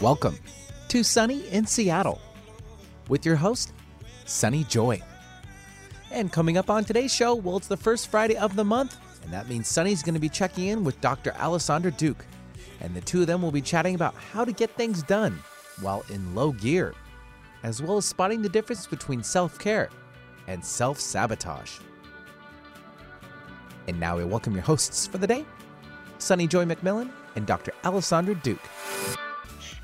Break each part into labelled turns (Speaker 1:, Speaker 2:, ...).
Speaker 1: Welcome to Sunny in Seattle with your host, Sunny Joy. And coming up on today's show, well, it's the first Friday of the month, and that means Sunny's going to be checking in with Dr. Alysondra Duke. And the two of them will be chatting about how to get things done while in low gear, as well as spotting the difference between self care and self sabotage. And now we welcome your hosts for the day, Sunny Joy McMillan and Dr. Alysondra Duke.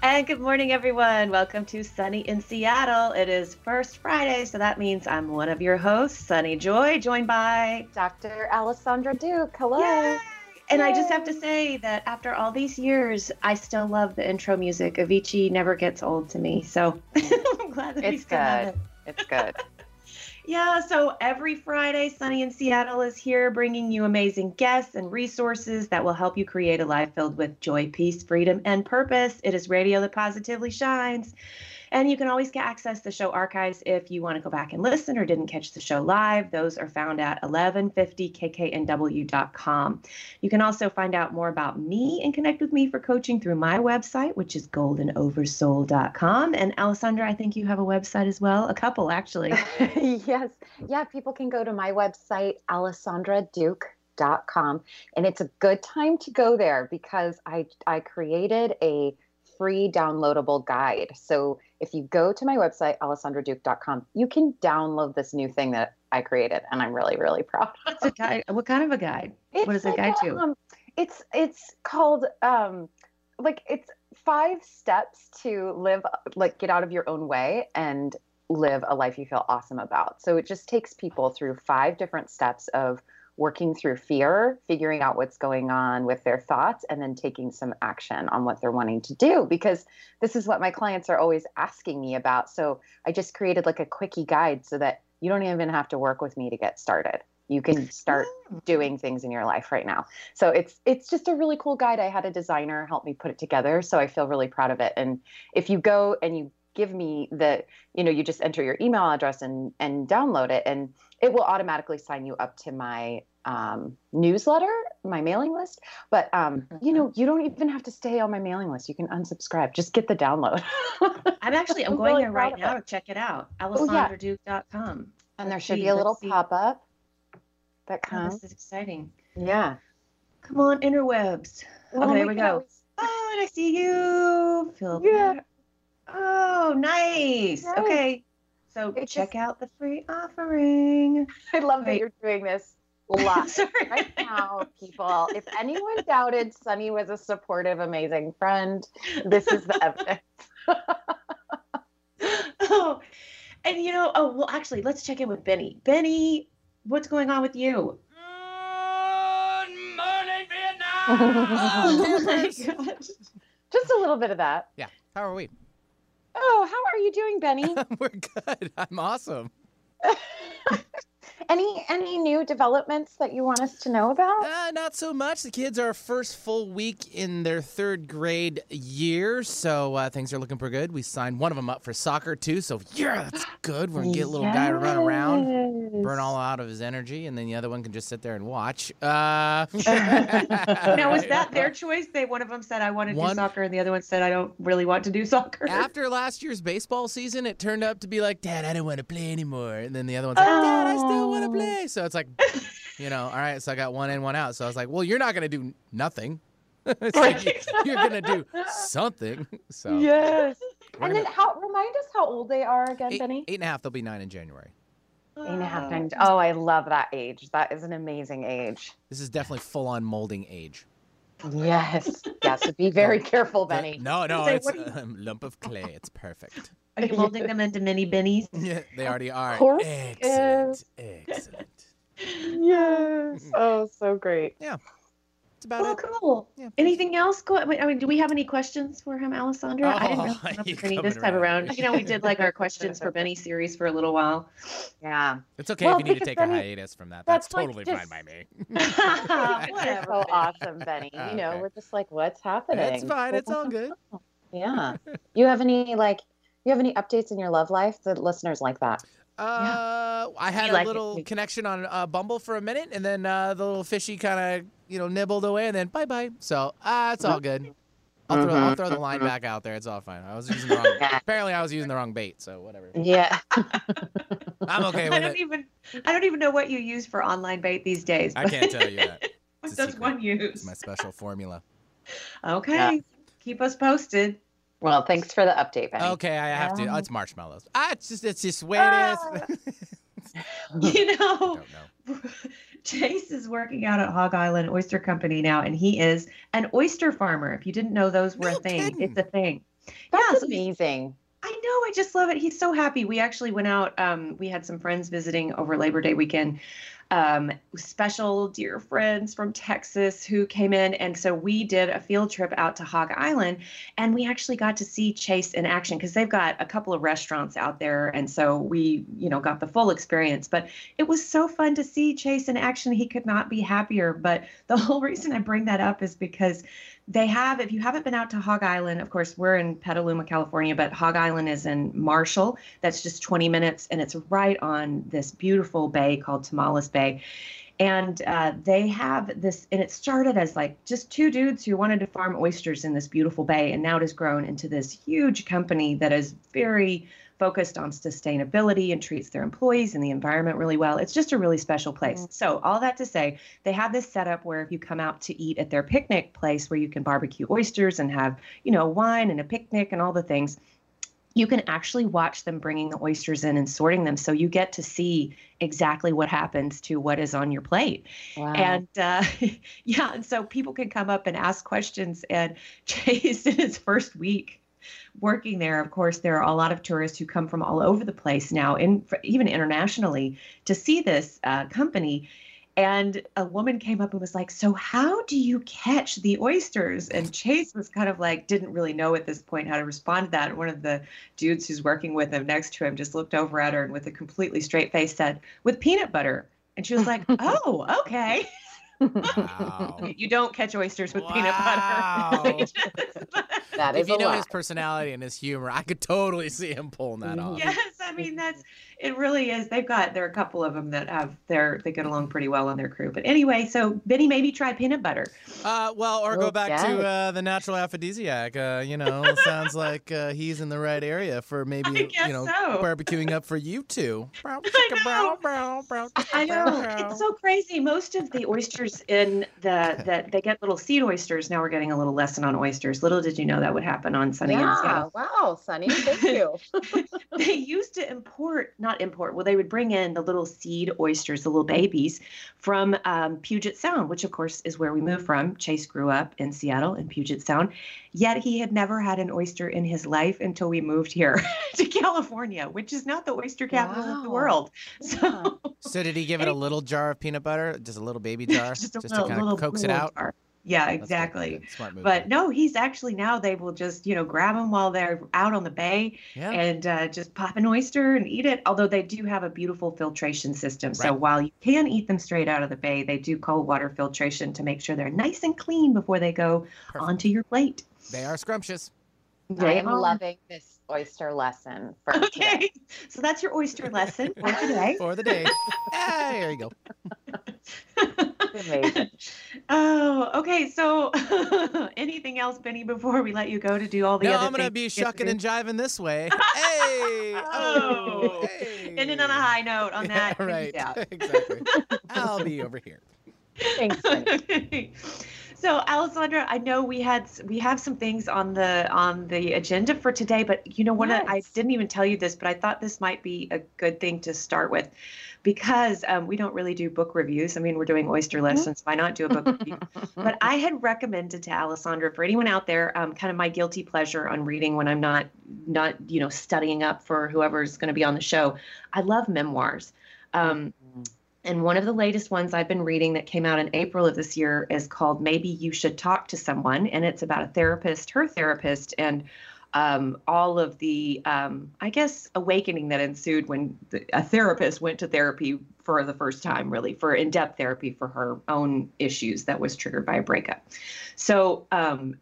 Speaker 2: And good morning, everyone. Welcome to Sunny in Seattle. It is First Friday, so that means I'm one of your hosts, Sunny Joy, joined by
Speaker 3: Dr. Alysondra Duke. Hello.
Speaker 2: Yay! And I just have to say that after all these years, I still love the intro music. Avicii never gets old to me, so I'm glad that
Speaker 3: It's
Speaker 2: he's got
Speaker 3: good.
Speaker 2: it.
Speaker 3: It's good.
Speaker 2: Yeah, so every Friday, Sunny in Seattle is here bringing you amazing guests and resources that will help you create a life filled with joy, peace, freedom, and purpose. It is radio that positively shines. And you can always get access to the show archives if you want to go back and listen or didn't catch the show live. Those are found at 1150kknw.com. You can also find out more about me and connect with me for coaching through my website, which is goldenoversoul.com. And Alysondra, I think you have a website as well, a couple actually.
Speaker 3: yes. Yeah, people can go to my website, alysondraduke.com. And it's a good time to go there because I, I created a free downloadable guide. So if you go to my website, alysondraduke.com, you can download this new thing that I created. And I'm really, really proud.
Speaker 2: What's a guide? What kind of a guide?
Speaker 3: It's
Speaker 2: What is it
Speaker 3: like
Speaker 2: guide to?
Speaker 3: Um, it's it's called um, like it's five steps to live like get out of your own way and live a life you feel awesome about. So it just takes people through five different steps of working through fear, figuring out what's going on with their thoughts, and then taking some action on what they're wanting to do. Because this is what my clients are always asking me about. So I just created like a quickie guide so that you don't even have to work with me to get started. You can start mm. doing things in your life right now. So it's it's just a really cool guide. I had a designer help me put it together, so I feel really proud of it. And if you go and you give me the, you know, you just enter your email address and and download it, and it will automatically sign you up to my um, newsletter, my mailing list. But um, you know, you don't even have to stay on my mailing list. You can unsubscribe. Just get the download.
Speaker 2: I'm actually I'm
Speaker 3: I'm
Speaker 2: going
Speaker 3: really
Speaker 2: there right now
Speaker 3: it.
Speaker 2: to check it out.
Speaker 3: Oh.
Speaker 2: AlysondraDuke.com.
Speaker 3: and there should
Speaker 2: see,
Speaker 3: be a little pop up that
Speaker 2: Oh,
Speaker 3: comes.
Speaker 2: this is exciting.
Speaker 3: Yeah.
Speaker 2: Come on, interwebs.
Speaker 3: Oh,
Speaker 2: okay, there we go. Oh, and I see you. Feel
Speaker 3: Yeah.
Speaker 2: better. Oh, nice.
Speaker 3: Nice.
Speaker 2: Okay. So
Speaker 3: It
Speaker 2: check
Speaker 3: just-
Speaker 2: out the free offering.
Speaker 3: I love that you're doing this live. Right now, people. If anyone doubted Sunny was a supportive, amazing friend, this is the evidence.
Speaker 2: oh, and you know, oh well, actually, let's check in with Benny. Benny, what's going on with you?
Speaker 1: Good morning, Vietnam!
Speaker 2: Oh my gosh.
Speaker 3: Just a little bit of that.
Speaker 1: Yeah, how are we?
Speaker 3: Oh, how are you doing, Benny?
Speaker 1: We're good. I'm awesome.
Speaker 3: any any new developments that you want us to know about?
Speaker 1: Uh, not so much. The kids are first full week in their third grade year, so uh, things are looking pretty good. We signed one of them up for soccer too, so yeah, that's good. We're gonna get a little guy to run around, burn all out of his energy, and then the other one can just sit there and watch. Uh,
Speaker 2: Now, was that their choice? They one of them said I want to
Speaker 1: One-
Speaker 2: do soccer, and the other one said I don't really want to do soccer.
Speaker 1: After last year's baseball season, it turned out to be like, Dad, I don't want to play anymore. And then the other one's like, Dad, I still want to
Speaker 2: Oh.
Speaker 1: play. So it's like, you know, all right. So I got one in, one out. So I was like, well, you're not going to do nothing. It's like, you're going to do something. So
Speaker 3: Yes.
Speaker 1: we're
Speaker 3: And
Speaker 1: gonna-
Speaker 3: then how remind us how old they are again,
Speaker 1: eight,
Speaker 3: Benny?
Speaker 1: eight and a half, they'll be nine in January.
Speaker 3: Eight and a half, nine. Oh, I love that age. That is an amazing age.
Speaker 1: This is definitely full on molding age.
Speaker 3: Yes. Yes. So be very careful, Benny.
Speaker 1: No, no,
Speaker 2: Say,
Speaker 1: it's
Speaker 2: what
Speaker 1: a um, lump of clay. It's perfect.
Speaker 2: Are you molding them into mini bennies?
Speaker 1: Yeah, they already are.
Speaker 3: course
Speaker 1: Excellent. Excellent.
Speaker 3: Yes. Oh, so great.
Speaker 1: That's about
Speaker 2: Well,
Speaker 1: it.
Speaker 2: cool.
Speaker 1: Yeah.
Speaker 2: Anything else? Go. I mean, I mean, do we have any questions for him, Alysondra? I didn't really
Speaker 1: Oh,
Speaker 2: come up any
Speaker 1: coming
Speaker 2: this time
Speaker 1: around.
Speaker 2: around. You know, we did like our questions for Benny series for a little while.
Speaker 3: Yeah.
Speaker 1: It's okay
Speaker 3: Well,
Speaker 1: if you need to take
Speaker 3: then
Speaker 1: a hiatus from that. That's,
Speaker 3: that's like
Speaker 1: totally
Speaker 3: just-
Speaker 1: fine by me.
Speaker 2: Whatever.
Speaker 3: so awesome, Benny. Ah, you know,
Speaker 1: Okay.
Speaker 3: we're just like, what's happening?
Speaker 1: It's fine. It's all good.
Speaker 3: Yeah. You have any like you have any updates in your love life? The listeners like that.
Speaker 1: Uh, I had
Speaker 2: We
Speaker 1: a
Speaker 2: like it
Speaker 1: little connection on uh, Bumble for a minute, and then uh, the little fishy kind of you know nibbled away, and then bye bye. So uh, it's all good. I'll throw, I'll
Speaker 3: Mhm,
Speaker 1: throw the line
Speaker 3: mhm.
Speaker 1: back out there. It's all fine. I was using the wrong. apparently, I was using the wrong bait. So whatever.
Speaker 3: Yeah.
Speaker 1: I'm okay
Speaker 2: I
Speaker 1: with
Speaker 2: don't
Speaker 1: it.
Speaker 2: even I don't even know what you use for online bait these days.
Speaker 1: I can't tell you that.
Speaker 2: what
Speaker 1: It's a
Speaker 2: does
Speaker 1: secret.
Speaker 2: one use?
Speaker 1: It's my special formula.
Speaker 2: Okay.
Speaker 3: Yeah.
Speaker 2: Keep us posted.
Speaker 3: Well, thanks for the update, Benny.
Speaker 1: Okay, I have to.
Speaker 3: Um,
Speaker 1: Oh, it's marshmallows. Ah, it's just it's just the way
Speaker 2: Ah.
Speaker 1: it is.
Speaker 2: You know,
Speaker 1: don't know.
Speaker 2: Chase is working out at Hog Island Oyster Company now, and he is an oyster farmer. If you didn't know those were
Speaker 1: No
Speaker 2: a thing,
Speaker 1: kidding.
Speaker 2: it's a thing.
Speaker 3: That's
Speaker 2: yeah, so he's-
Speaker 3: amazing.
Speaker 2: I know. I just love it. He's so happy. We actually went out. Um, we had some friends visiting over Labor Day weekend. Um, special dear friends from Texas who came in, and so we did a field trip out to Hog Island, and we actually got to see Chase in action because they've got a couple of restaurants out there, and so we, you know, got the full experience. But it was so fun to see Chase in action. He could not be happier. But the whole reason I bring that up is because they have if you haven't been out to hog island of course we're in petaluma california but hog island is in marshall. That's just 20 minutes and it's right on this beautiful bay called tomales bay. And uh, they have this and it started as like just two dudes who wanted to farm oysters in this beautiful bay and now it has grown into this huge company that is very focused on sustainability and treats their employees and the environment really well. It's just a really special place.
Speaker 3: Mm.
Speaker 2: so all that to say they have this setup where if you come out to eat at their picnic place where you can barbecue oysters and have you know wine and a picnic and all the things you can actually watch them bringing the oysters in and sorting them. So you get to see exactly what happens to what is on your plate.
Speaker 3: Wow.
Speaker 2: and uh, yeah and so people can come up and ask questions. And chase in his first week working there of course there are a lot of tourists who come from all over the place now in even internationally to see this uh, company. And a woman came up and was like so how do you catch the oysters? And chase was kind of like didn't really know at this point how to respond to that. And one of the dudes who's working with him next to him just looked over at her and with a completely straight face said with peanut butter. And she was like oh okay
Speaker 1: Wow.
Speaker 2: you don't catch oysters with
Speaker 1: Wow.
Speaker 2: peanut butter
Speaker 3: that
Speaker 1: if you
Speaker 3: a
Speaker 1: know
Speaker 3: lot.
Speaker 1: his personality and his humor, I could totally see him pulling that
Speaker 3: Mhm.
Speaker 1: off.
Speaker 2: yes i mean that's it really is they've got there are a couple of them that have their they get along pretty well on their crew but anyway so benny maybe try peanut butter
Speaker 1: Uh, well, or go back to uh, the natural aphrodisiac. Uh, you know, it sounds like uh, he's in the right area for maybe you know
Speaker 2: so.
Speaker 1: barbecuing up for you two.
Speaker 2: know.
Speaker 1: I
Speaker 2: I know it's so crazy. Most of the oysters in the that they get little seed oysters. Now we're getting a little lesson on oysters. Little did you know that would happen on Sunny and
Speaker 3: yeah.
Speaker 2: Seattle.
Speaker 3: Wow, Sunny. Thank you.
Speaker 2: They used to import, not import. Well, they would bring in the little seed oysters, the little babies, from um, Puget Sound, which of course is where we moved from. Chase grew up in Seattle in Puget Sound, yet he had never had an oyster in his life until we moved here to California, which is not the oyster capital of the world. So.
Speaker 1: So did he give it a little jar of peanut butter, just a little baby jar,
Speaker 2: just a
Speaker 1: to
Speaker 2: little,
Speaker 1: kind
Speaker 2: little
Speaker 1: of coax it out?
Speaker 2: jar. Yeah,
Speaker 1: That's
Speaker 2: exactly.
Speaker 1: Smart move.
Speaker 2: But no, he's actually now they will just you know grab them while they're out on the bay
Speaker 1: yeah.
Speaker 2: and uh, just pop an oyster and eat it. Although they do have a beautiful filtration system, so while you can eat them straight out of the bay, they do cold water filtration to make sure they're nice and clean before they go
Speaker 1: Perfect.
Speaker 2: onto your plate.
Speaker 1: They are scrumptious.
Speaker 3: I am
Speaker 2: are.
Speaker 3: loving this oyster lesson for today.
Speaker 2: Okay, so that's your oyster lesson for today.
Speaker 1: for the day. ah, there you go.
Speaker 3: Amazing.
Speaker 2: oh, okay. So, anything else, Benny, before we let you go to do all the other.
Speaker 1: No,
Speaker 2: other
Speaker 1: I'm gonna
Speaker 2: things
Speaker 1: be
Speaker 2: you get to
Speaker 1: shucking and jiving this way. hey,
Speaker 2: Oh.
Speaker 1: hey.
Speaker 2: Ending on a high note on that.
Speaker 1: Yeah, right. Exactly. I'll be over here.
Speaker 3: Thanks, Sunny.
Speaker 2: so alysondra i know we had we have some things on the on the agenda for today but you know what i didn't even tell you this but i thought this might be a good thing to start with because um, we don't really do book reviews i mean we're doing oyster lessons why not do a book review but I had recommended to Alysondra for anyone out there, um, kind of my guilty pleasure on reading when I'm not not you know studying up for whoever's going to be on the show. I love memoirs. Um, and one of the latest ones I've been reading that came out in April of this year is called Maybe You Should Talk to Someone. And it's about a therapist, her therapist, and um, all of the, um, I guess, awakening that ensued when the, a therapist went to therapy for the first time, really, for in depth therapy for her own issues that was triggered by a breakup. So, um,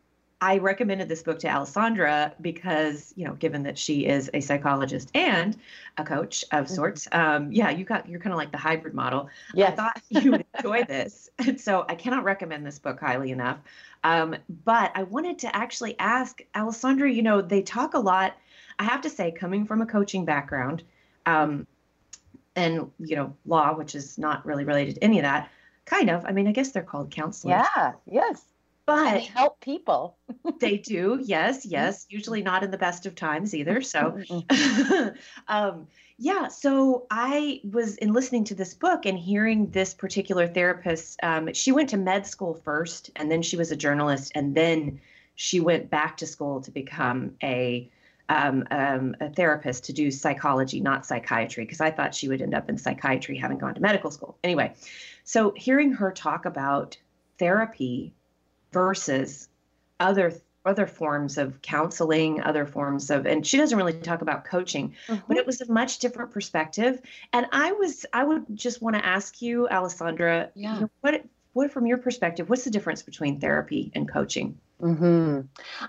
Speaker 2: I recommended this book to Alysondra because, you know, given that she is a psychologist and a coach of mm-hmm. sorts, um, yeah, you got you're kind of like the hybrid model.
Speaker 3: Yes.
Speaker 2: I thought you would enjoy this, and so I cannot recommend this book highly enough. Um, but I wanted to actually ask Alysondra. You know, they talk a lot. I have to say, coming from a coaching background, um, and you know, law, which is not really related to any of that, kind of. I mean, I guess they're called counselors.
Speaker 3: Yeah. Yes
Speaker 2: but
Speaker 3: help people.
Speaker 2: they do, yes, mm-hmm. yes. Usually not in the best of times either. So, um, yeah. So I was in listening to this book and hearing this particular therapist. Um, she went to med school first, and then she was a journalist, and then she went back to school to become a um, um, a therapist to do psychology, not psychiatry, because I thought she would end up in psychiatry having gone to medical school. Anyway, so hearing her talk about therapy versus other other forms of counseling, other forms of, and she doesn't really talk about coaching, mm-hmm. but it was a much different perspective. And I was, I would just want to ask you, Alysondra,
Speaker 3: yeah. You
Speaker 2: know, what, what from your perspective, what's the difference between therapy and coaching?
Speaker 3: hmm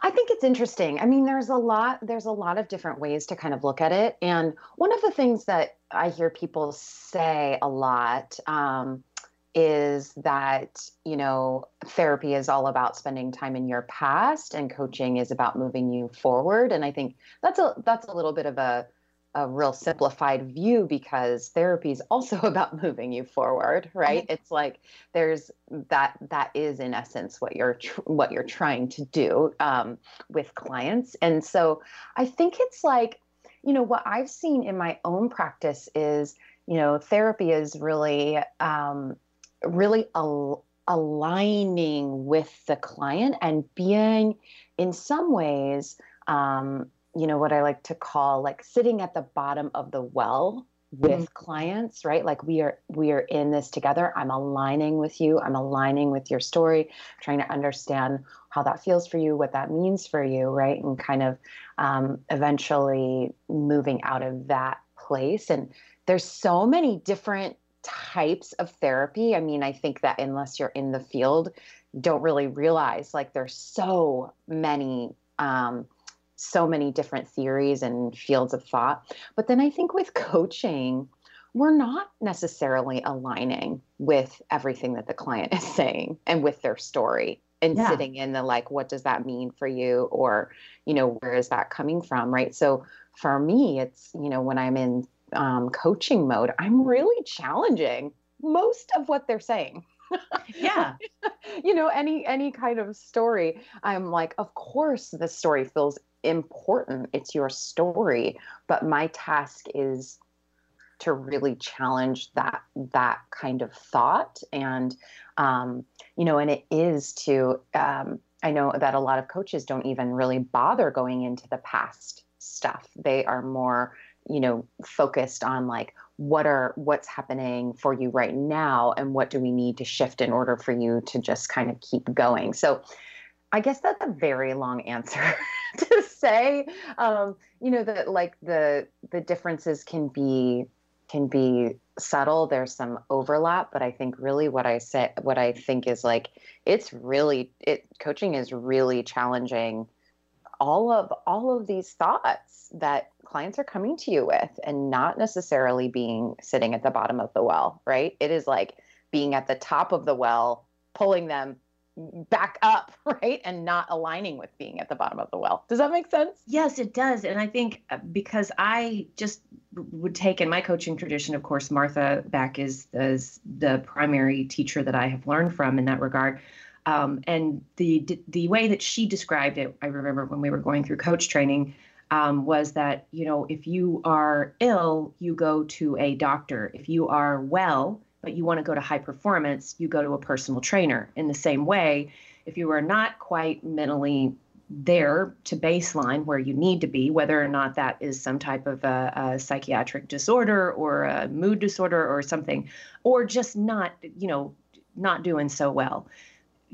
Speaker 3: I think it's interesting. I mean, there's a lot, there's a lot of different ways to kind of look at it. And one of the things that I hear people say a lot, um, is that you know therapy is all about spending time in your past and coaching is about moving you forward. And i think that's a that's a little bit of a a real simplified view because therapy is also about moving you forward right? It's like there's that that is in essence what you're tr- what you're trying to do um, with clients. And so i think it's like you know what i've seen in my own practice is you know therapy is really um, really al- aligning with the client and being in some ways um, you know what i like to call like sitting at the bottom of the well with mm-hmm. clients right? Like we are we are in this together. I'm aligning with you. I'm aligning with your story trying to understand how that feels for you what that means for you right? And kind of um, eventually moving out of that place. And there's so many different types of therapy. I mean, I think that unless you're in the field, don't really realize like there's so many um, so many different theories and fields of thought. But then I think with coaching, we're not necessarily aligning with everything that the client is saying and with their story and yeah. sitting in the like what does that mean for you or you know where is that coming from right so for me it's you know when i'm in um, coaching mode, I'm really challenging most of what they're saying.
Speaker 2: yeah.
Speaker 3: you know, any any kind of story, I'm like, of course the story feels important. It's your story, but my task is to really challenge that that kind of thought and um, you know and it is to um, i know that a lot of coaches don't even really bother going into the past stuff they are more you know focused on like what are what's happening for you right now and what do we need to shift in order for you to just kind of keep going? So i guess that's a very long answer to say um, you know that like the the differences can be can be subtle. There's some overlap but i think really what i say what i think is like it's really it coaching is really challenging all of all of these thoughts that clients are coming to you with and not necessarily being sitting at the bottom of the well right? It is like being at the top of the well pulling them back up right? And not aligning with being at the bottom of the well. Does that make sense?
Speaker 2: Yes it does. And i think uh, because i just would take in my coaching tradition of course martha beck is, is the primary teacher that i have learned from in that regard um, and the the way that she described it, I remember when we were going through coach training, um, was that you know if you are ill, you go to a doctor. If you are well, but you want to go to high performance, you go to a personal trainer. In the same way, if you are not quite mentally there to baseline where you need to be, whether or not that is some type of a, a, psychiatric disorder or a mood disorder or something, or just not, you know, not doing so well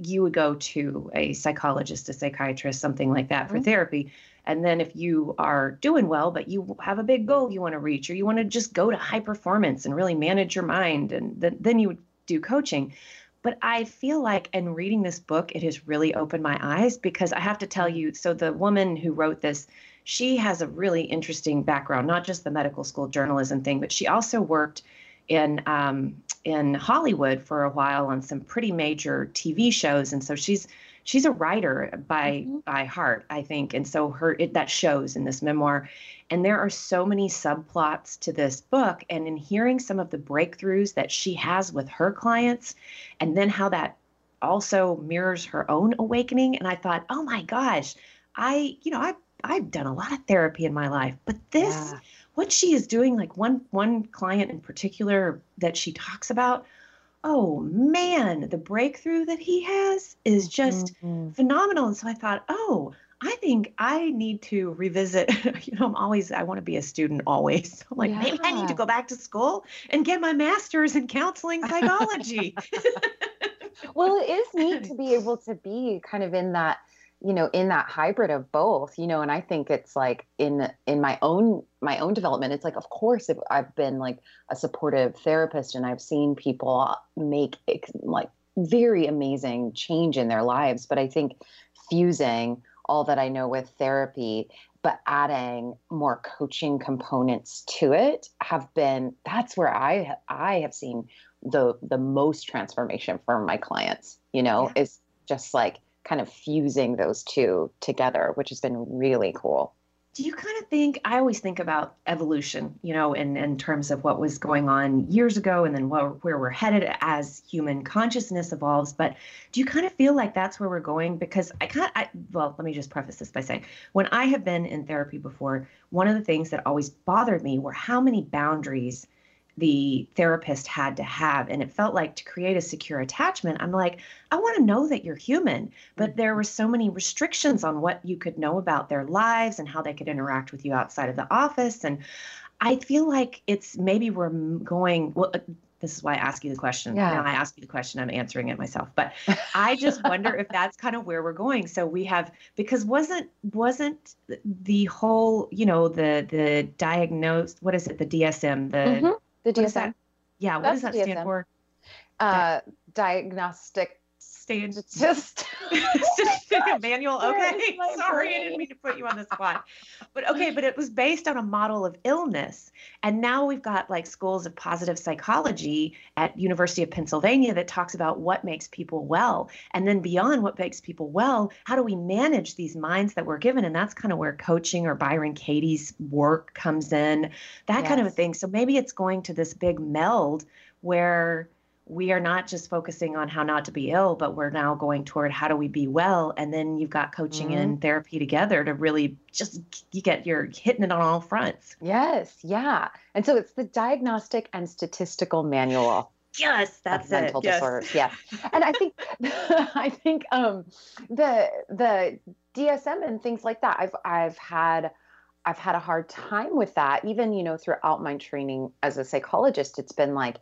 Speaker 2: you would go to a psychologist, a psychiatrist, something like that for mm-hmm. therapy. And then if you are doing well, but you have a big goal you want to reach, or you want to just go to high performance and really manage your mind, and th- then you would do coaching. but I feel like in reading this book, it has really opened my eyes because I have to tell you so, the woman who wrote this, she has a really interesting background, not just the medical school journalism thing, but she also worked in um, in Hollywood for a while on some pretty major TV shows, and so she's she's a writer by mm-hmm. by heart, I think, and so her it, that shows in this memoir. And there are so many subplots to this book, and in hearing some of the breakthroughs that she has with her clients, and then how that also mirrors her own awakening, and I thought, oh my gosh, I you know I I've done a lot of therapy in my life, but this. Yeah what she is doing like one one client in particular that she talks about oh man the breakthrough that he has is just mm-hmm. phenomenal and so i thought oh i think i need to revisit you know i'm always i want to be a student always i'm like yeah. maybe i need to go back to school and get my master's in counseling psychology
Speaker 3: well it is neat to be able to be kind of in that you know in that hybrid of both you know and i think it's like in in my own my own development it's like of course if i've been like a supportive therapist and i've seen people make like very amazing change in their lives but i think fusing all that i know with therapy but adding more coaching components to it have been that's where i i have seen the the most transformation for my clients you know yeah. is just like kind of fusing those two together, which has been really cool.
Speaker 2: Do you kind of think I always think about evolution, you know, in, in terms of what was going on years ago and then where, where we're headed as human consciousness evolves. But do you kind of feel like that's where we're going? Because I kind of, well, let me just preface this by saying when I have been in therapy before, one of the things that always bothered me were how many boundaries the therapist had to have. And it felt like to create a secure attachment, I'm like, I want to know that you're human. But there were so many restrictions on what you could know about their lives and how they could interact with you outside of the office. And I feel like it's maybe we're going, well, uh, this is why I ask you the question. Yeah. Now I ask you the question, I'm answering it myself. But I just wonder if that's kind of where we're going. So we have because wasn't wasn't the whole, you know, the the diagnosed what is it, the DSM, the mm-hmm
Speaker 3: the DSM.
Speaker 2: Yeah, what That's does that DSM. stand for?
Speaker 3: Uh, diagnostic
Speaker 2: statist manual. Okay, sorry, I didn't mean to put you on the spot. But okay, but it was based on a model of illness, and now we've got like schools of positive psychology at University of Pennsylvania that talks about what makes people well, and then beyond what makes people well, how do we manage these minds that we're given? And that's kind of where coaching or Byron Katie's work comes in, that yes. kind of a thing. So maybe it's going to this big meld where we are not just focusing on how not to be ill, but we're now going toward how do we be well. And then you've got coaching mm-hmm. and therapy together to really just you get you're hitting it on all fronts.
Speaker 3: Yes, yeah. And so it's the diagnostic and statistical manual.
Speaker 2: Yes, that's
Speaker 3: mental
Speaker 2: it. Yes.
Speaker 3: disorders. Yes. and I think I think um the the DSM and things like that. I've I've had I've had a hard time with that. Even, you know, throughout my training as a psychologist, it's been like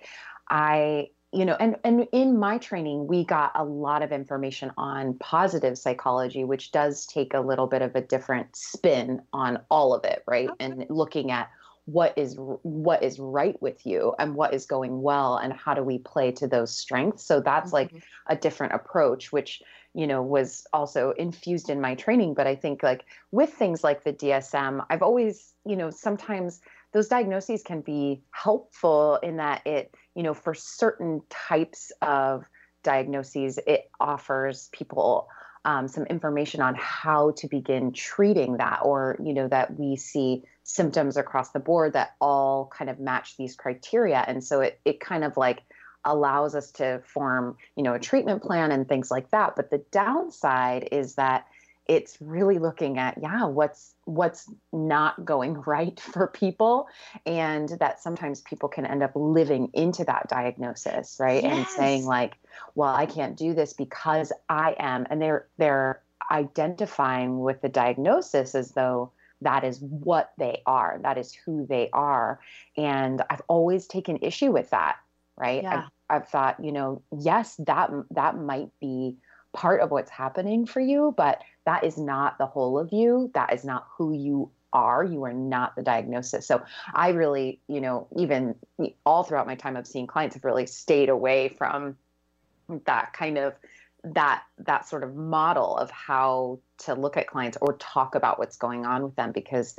Speaker 3: I you know and and in my training we got a lot of information on positive psychology which does take a little bit of a different spin on all of it right okay. and looking at what is what is right with you and what is going well and how do we play to those strengths so that's mm-hmm. like a different approach which you know was also infused in my training but i think like with things like the dsm i've always you know sometimes those diagnoses can be helpful in that it you know, for certain types of diagnoses, it offers people um, some information on how to begin treating that, or, you know, that we see symptoms across the board that all kind of match these criteria. And so it, it kind of like allows us to form, you know, a treatment plan and things like that. But the downside is that it's really looking at yeah what's what's not going right for people and that sometimes people can end up living into that diagnosis right yes. and saying like well i can't do this because i am and they're they're identifying with the diagnosis as though that is what they are that is who they are and i've always taken issue with that right yeah. I've, I've thought you know yes that that might be part of what's happening for you but that is not the whole of you. That is not who you are. You are not the diagnosis. So I really, you know, even all throughout my time of seeing clients have really stayed away from that kind of that that sort of model of how to look at clients or talk about what's going on with them because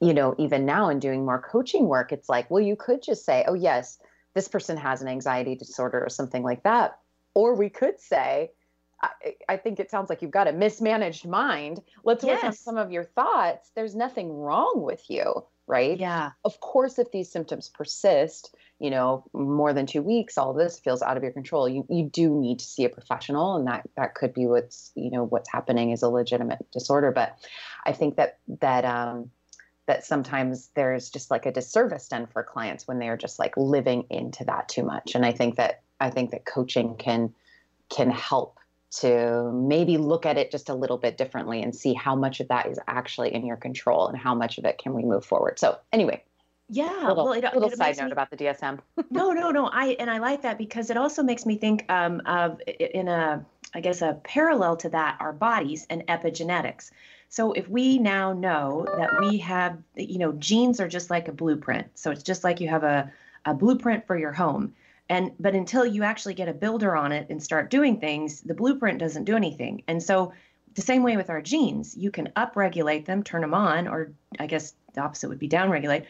Speaker 3: you know even now in doing more coaching work it's like well you could just say oh yes this person has an anxiety disorder or something like that or we could say I, I think it sounds like you've got a mismanaged mind. Let's work on some of your thoughts. There's nothing wrong with you right?
Speaker 2: Yeah.
Speaker 3: of course if these symptoms persist you know more than two weeks all this feels out of your control. You you do need to see a professional and that that could be what's you know what's happening is a legitimate disorder. But i think that that um that sometimes there's just like a disservice done for clients when they're just like living into that too much. And i think that i think that coaching can can help to maybe look at it just a little bit differently and see how much of that is actually in your control and how much of it can we move forward so anyway
Speaker 2: Yeah.
Speaker 3: little,
Speaker 2: well, it,
Speaker 3: little
Speaker 2: it
Speaker 3: side note
Speaker 2: me-
Speaker 3: about the DSM.
Speaker 2: no, no, no. I and I like that because it also makes me think um, of in a, I guess, a parallel to that, our bodies and epigenetics. So if we now know that we have, you know, genes are just like a blueprint. So it's just like you have a, a blueprint for your home. And but until you actually get a builder on it and start doing things, the blueprint doesn't do anything. And so the same way with our genes, you can upregulate them, turn them on, or I guess the opposite would be downregulate,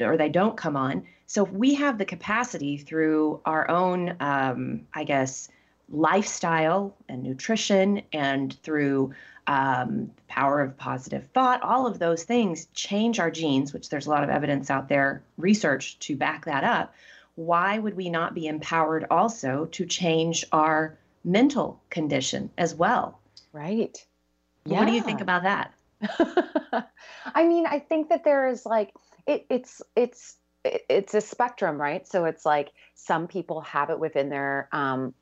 Speaker 2: or they don't come on. So if we have the capacity through our own, um, I guess, lifestyle and nutrition, and through um, power of positive thought, all of those things change our genes, which there's a lot of evidence out there, research to back that up. Why would we not be empowered also to change our mental condition as well?
Speaker 3: Right.
Speaker 2: What do you think about that?
Speaker 3: I mean, I think that there is like it, it's it's it's a spectrum, right? So it's like some people have it within their um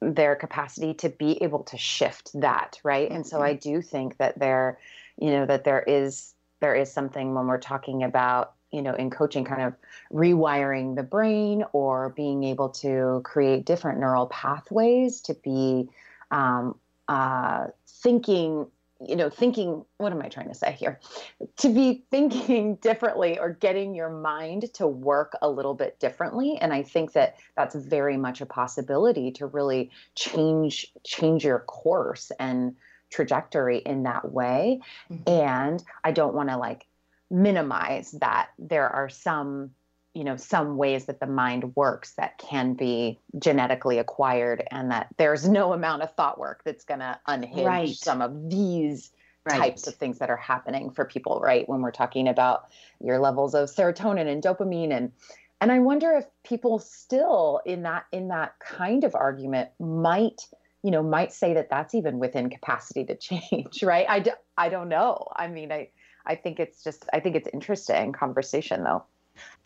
Speaker 3: their capacity to be able to shift that, right? And so I do think that there, you know, that there is there is something when we're talking about you know in coaching kind of rewiring the brain or being able to create different neural pathways to be um, uh, thinking you know thinking what am i trying to say here? To be thinking differently or getting your mind to work a little bit differently. And i think that that's very much a possibility to really change change your course and trajectory in that way.
Speaker 2: Mhm.
Speaker 3: and i don't want to like minimize that there are some you know some ways that the mind works that can be genetically acquired and that there's no amount of thought work that's going to unhinge
Speaker 2: Right.
Speaker 3: some of these
Speaker 2: Right.
Speaker 3: types of things that are happening for people right when we're talking about your levels of serotonin and dopamine and and i wonder if people still in that in that kind of argument might you know might say that that's even within capacity to change right i, d- I don't know i mean i i think it's just i think it's interesting conversation though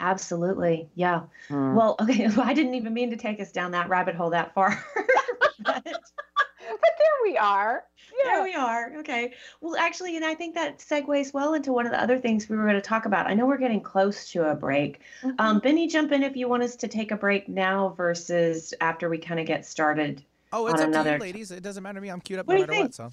Speaker 2: Absolutely. Yeah.
Speaker 3: Hmm.
Speaker 2: Well, okay. I didn't even mean to take us down that rabbit hole that far. but
Speaker 3: but there we are
Speaker 2: there we are. Okay. Well, actually, and I think that segues well into one of the other things we were going to talk about. I know we're getting close to a break.
Speaker 3: Mm-hmm.
Speaker 2: Um, Benny, jump in if you want us to take a break now versus after we kind of get started.
Speaker 1: Oh, it's
Speaker 2: on
Speaker 1: up to you, ladies. It doesn't matter to me. I'm queued up
Speaker 2: What
Speaker 1: no
Speaker 2: do you
Speaker 1: matter what. So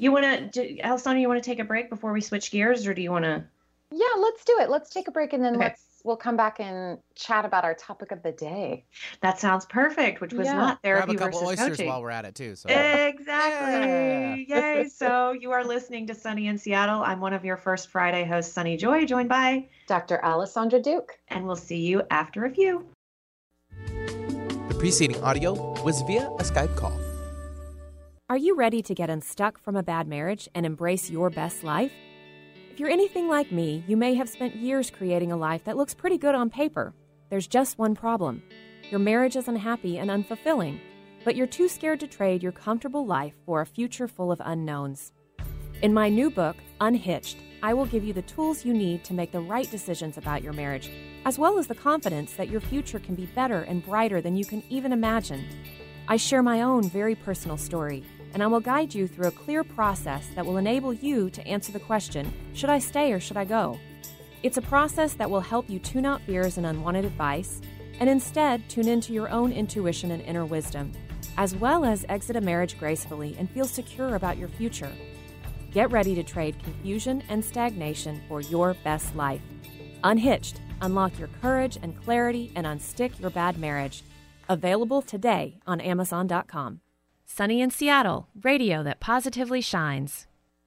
Speaker 2: You want to, Alysondra, you want to take a break before we switch gears, or do you want to?
Speaker 3: yeah let's do it let's take a break and then
Speaker 2: Okay.
Speaker 3: let's we'll come back and chat about our topic of the day
Speaker 2: That sounds perfect, which was
Speaker 3: Yeah.
Speaker 2: not
Speaker 1: grab
Speaker 2: therapy
Speaker 1: a couple
Speaker 2: versus
Speaker 1: oysters
Speaker 2: coaching.
Speaker 1: while we're at it too. So
Speaker 2: Exactly. Yay. So you are listening to Sunny in Seattle. I'm one of your first Friday hosts, Sunny Joy, joined by,
Speaker 3: dr alysondra duke
Speaker 2: and we'll see you after a few.
Speaker 1: the preceding audio was via a Skype call.
Speaker 4: Are you ready to get unstuck from a bad marriage and embrace your best life? If you're anything like me, you may have spent years creating a life that looks pretty good on paper. There's just one problem your marriage is unhappy and unfulfilling, but you're too scared to trade your comfortable life for a future full of unknowns. In my new book, Unhitched, I will give you the tools you need to make the right decisions about your marriage, as well as the confidence that your future can be better and brighter than you can even imagine. I share my own very personal story, and I will guide you through a clear process that will enable you to answer the question should I stay or should I go? It's a process that will help you tune out fears and unwanted advice, and instead tune into your own intuition and inner wisdom, as well as exit a marriage gracefully and feel secure about your future. Get ready to trade confusion and stagnation for your best life. Unhitched, unlock your courage and clarity and unstick your bad marriage. Available today on Amazon.com. Sunny in Seattle, radio that positively shines.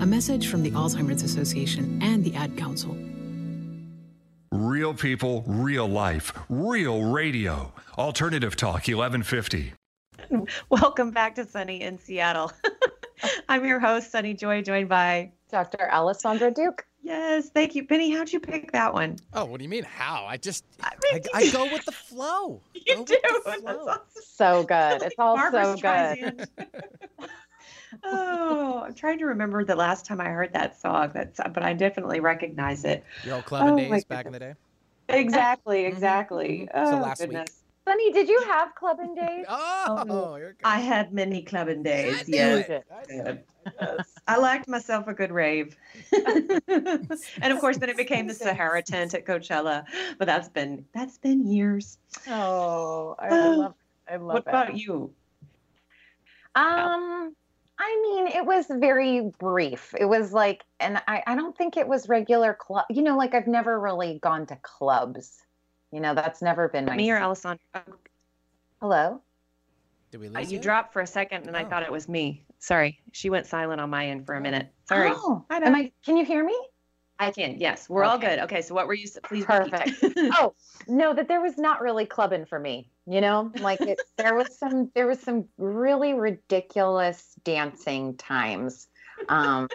Speaker 5: A message from the Alzheimer's Association and the Ad Council.
Speaker 6: Real people, real life, real radio. Alternative Talk 1150.
Speaker 2: Welcome back to Sunny in Seattle. I'm your host, Sunny Joy, joined by
Speaker 3: Dr. Alysondra Duke.
Speaker 2: Yes, thank you. Benny, how'd you pick that one?
Speaker 1: Oh, what do you mean? How? I just
Speaker 2: I
Speaker 1: I,
Speaker 2: mean,
Speaker 1: I go with the flow.
Speaker 2: You
Speaker 1: Go
Speaker 2: do.
Speaker 1: with the
Speaker 2: That's
Speaker 1: flow.
Speaker 2: awesome.
Speaker 3: So good. It's all
Speaker 2: Barbra
Speaker 3: so good.
Speaker 2: Streisand. oh, I'm trying to remember the last time I heard that song. That's, but I definitely recognize it.
Speaker 1: Your old clubbing
Speaker 2: Oh,
Speaker 1: days back in the day.
Speaker 2: Exactly,
Speaker 1: Mhm,
Speaker 2: exactly.
Speaker 1: mhm. So
Speaker 2: Oh,
Speaker 1: last week.
Speaker 2: goodness.
Speaker 3: Sunny, did you have clubbing days?
Speaker 1: Oh, here it
Speaker 2: I had many clubbing days.
Speaker 1: I knew
Speaker 2: Yes.
Speaker 1: it. I knew.
Speaker 2: I liked myself a good rave. and of course then it became the Sahara tent at Coachella. But that's been that's been years.
Speaker 3: Oh, I
Speaker 2: Oh.
Speaker 3: love I love
Speaker 2: what
Speaker 3: it.
Speaker 2: about you?
Speaker 3: Um, I mean, it was very brief. It was like, and I, I don't think it was regular club. You know, like I've never really gone to clubs. You know, that's never been my.
Speaker 2: Me or Alessandra?
Speaker 3: Hello.
Speaker 1: Did we
Speaker 2: Uh,
Speaker 1: lose
Speaker 2: you
Speaker 1: you?
Speaker 2: dropped for a second and I
Speaker 1: Oh.
Speaker 2: thought it was me. Sorry. She went silent on my end for a minute. Sorry.
Speaker 3: Oh,
Speaker 2: Hi,
Speaker 3: am. I? Can you hear me?
Speaker 2: I can. Yes, we're all good. Okay, so what were you please
Speaker 3: Perfect. oh no, that there was not really clubbing for me. You know, like it, there was some there was some really ridiculous dancing times, um,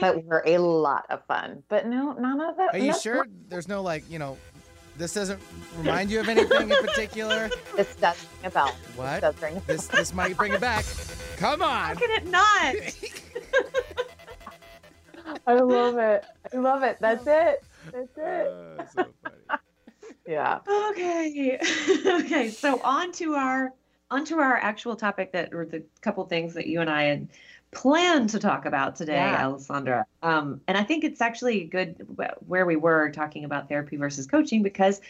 Speaker 3: that were a lot of fun. But no, none of that.
Speaker 1: Are you
Speaker 3: no-
Speaker 1: sure there's no like you know, this doesn't remind you of anything in particular?
Speaker 3: This does ring a bell.
Speaker 1: What?
Speaker 3: This does ring a bell.
Speaker 1: This this might bring it back. Come
Speaker 2: How
Speaker 1: on.
Speaker 2: can it not?
Speaker 3: I love it. I love it. That's it. That's it.
Speaker 1: Uh, so funny.
Speaker 3: Yeah.
Speaker 2: okay. okay. So on to our onto our actual topic that or the couple things that you and I had planned to talk about today,
Speaker 3: Yeah.
Speaker 2: Alysondra. Um, and I think it's actually good where we were talking about therapy versus coaching because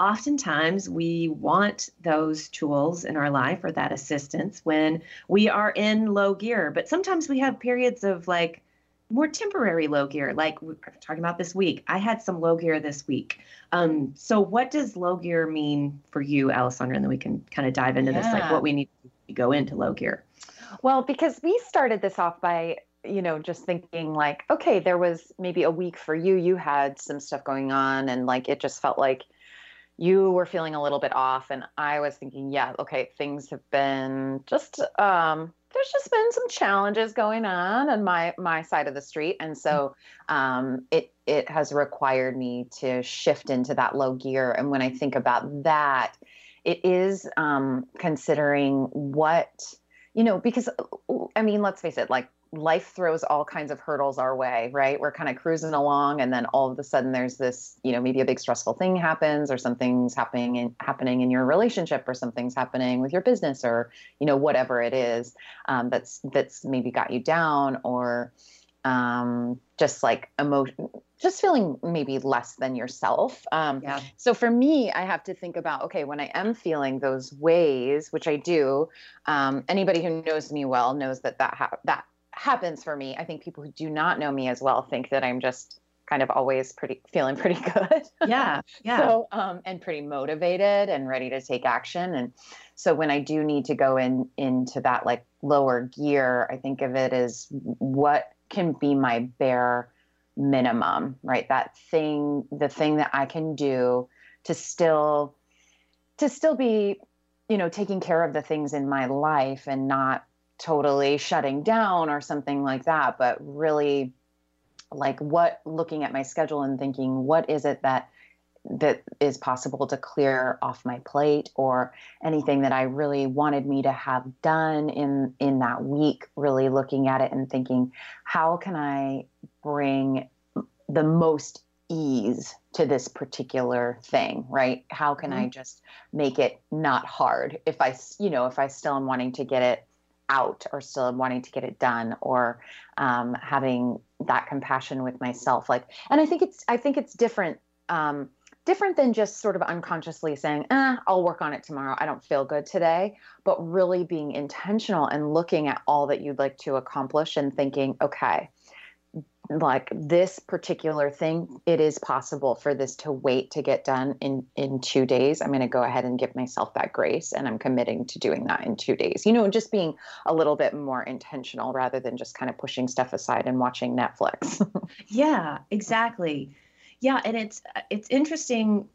Speaker 2: oftentimes we want those tools in our life or that assistance when we are in low gear. But sometimes we have periods of like more temporary low gear, like we we're talking about this week. I had some low gear this week. Um, so what does low gear mean for you, Alysondra? And then we can kind of dive into this, like what we need to go into low gear.
Speaker 3: Well, because we started this off by, you know, just thinking like, okay, there was maybe a week for you, you had some stuff going on, and like it just felt like you were feeling a little bit off. And I was thinking, yeah, okay, things have been just, um, there's just been some challenges going on on my my side of the street, and so um, it it has required me to shift into that low gear. And when I think about that, it is um, considering what you know, because I mean, let's face it, like life throws all kinds of hurdles our way, right? We're kind of cruising along, and then all of a sudden, there's this, you know, maybe a big stressful thing happens, or something's happening in happening in your relationship, or something's happening with your business, or you know, whatever it is um, that's that's maybe got you down, or um, just like emotion, just feeling maybe less than yourself. Um,
Speaker 2: Yeah.
Speaker 3: so for me, I have to think about okay, when I am feeling those ways, which I do, um, anybody who knows me well knows that that ha- that happens for me. I think people who do not know me as well think that I'm just kind of always pretty feeling pretty good.
Speaker 2: Yeah. Yeah.
Speaker 3: so um and pretty motivated and ready to take action. And so when I do need to go in into that like lower gear, I think of it as what can be my bare minimum, right? That thing, the thing that I can do to still to still be, you know, taking care of the things in my life and not totally shutting down or something like that, but really like what looking at my schedule and thinking what is it that that is possible to clear off my plate or anything that I really wanted me to have done in in that week really looking at it and thinking how can I bring the most ease to this particular thing right how can mm-hmm. I just make it not hard if I you know if I still am wanting to get it out or still wanting to get it done or um, having that compassion with myself like and i think it's i think it's different um, different than just sort of unconsciously saying eh, i'll work on it tomorrow. I don't feel good today but really being intentional and looking at all that you'd like to accomplish and thinking okay like this particular thing it is possible for this to wait to get done in in 2 days i'm going to go ahead and give myself that grace and i'm committing to doing that in 2 days you know just being a little bit more intentional rather than just kind of pushing stuff aside and watching netflix
Speaker 2: yeah exactly yeah and it's it's interesting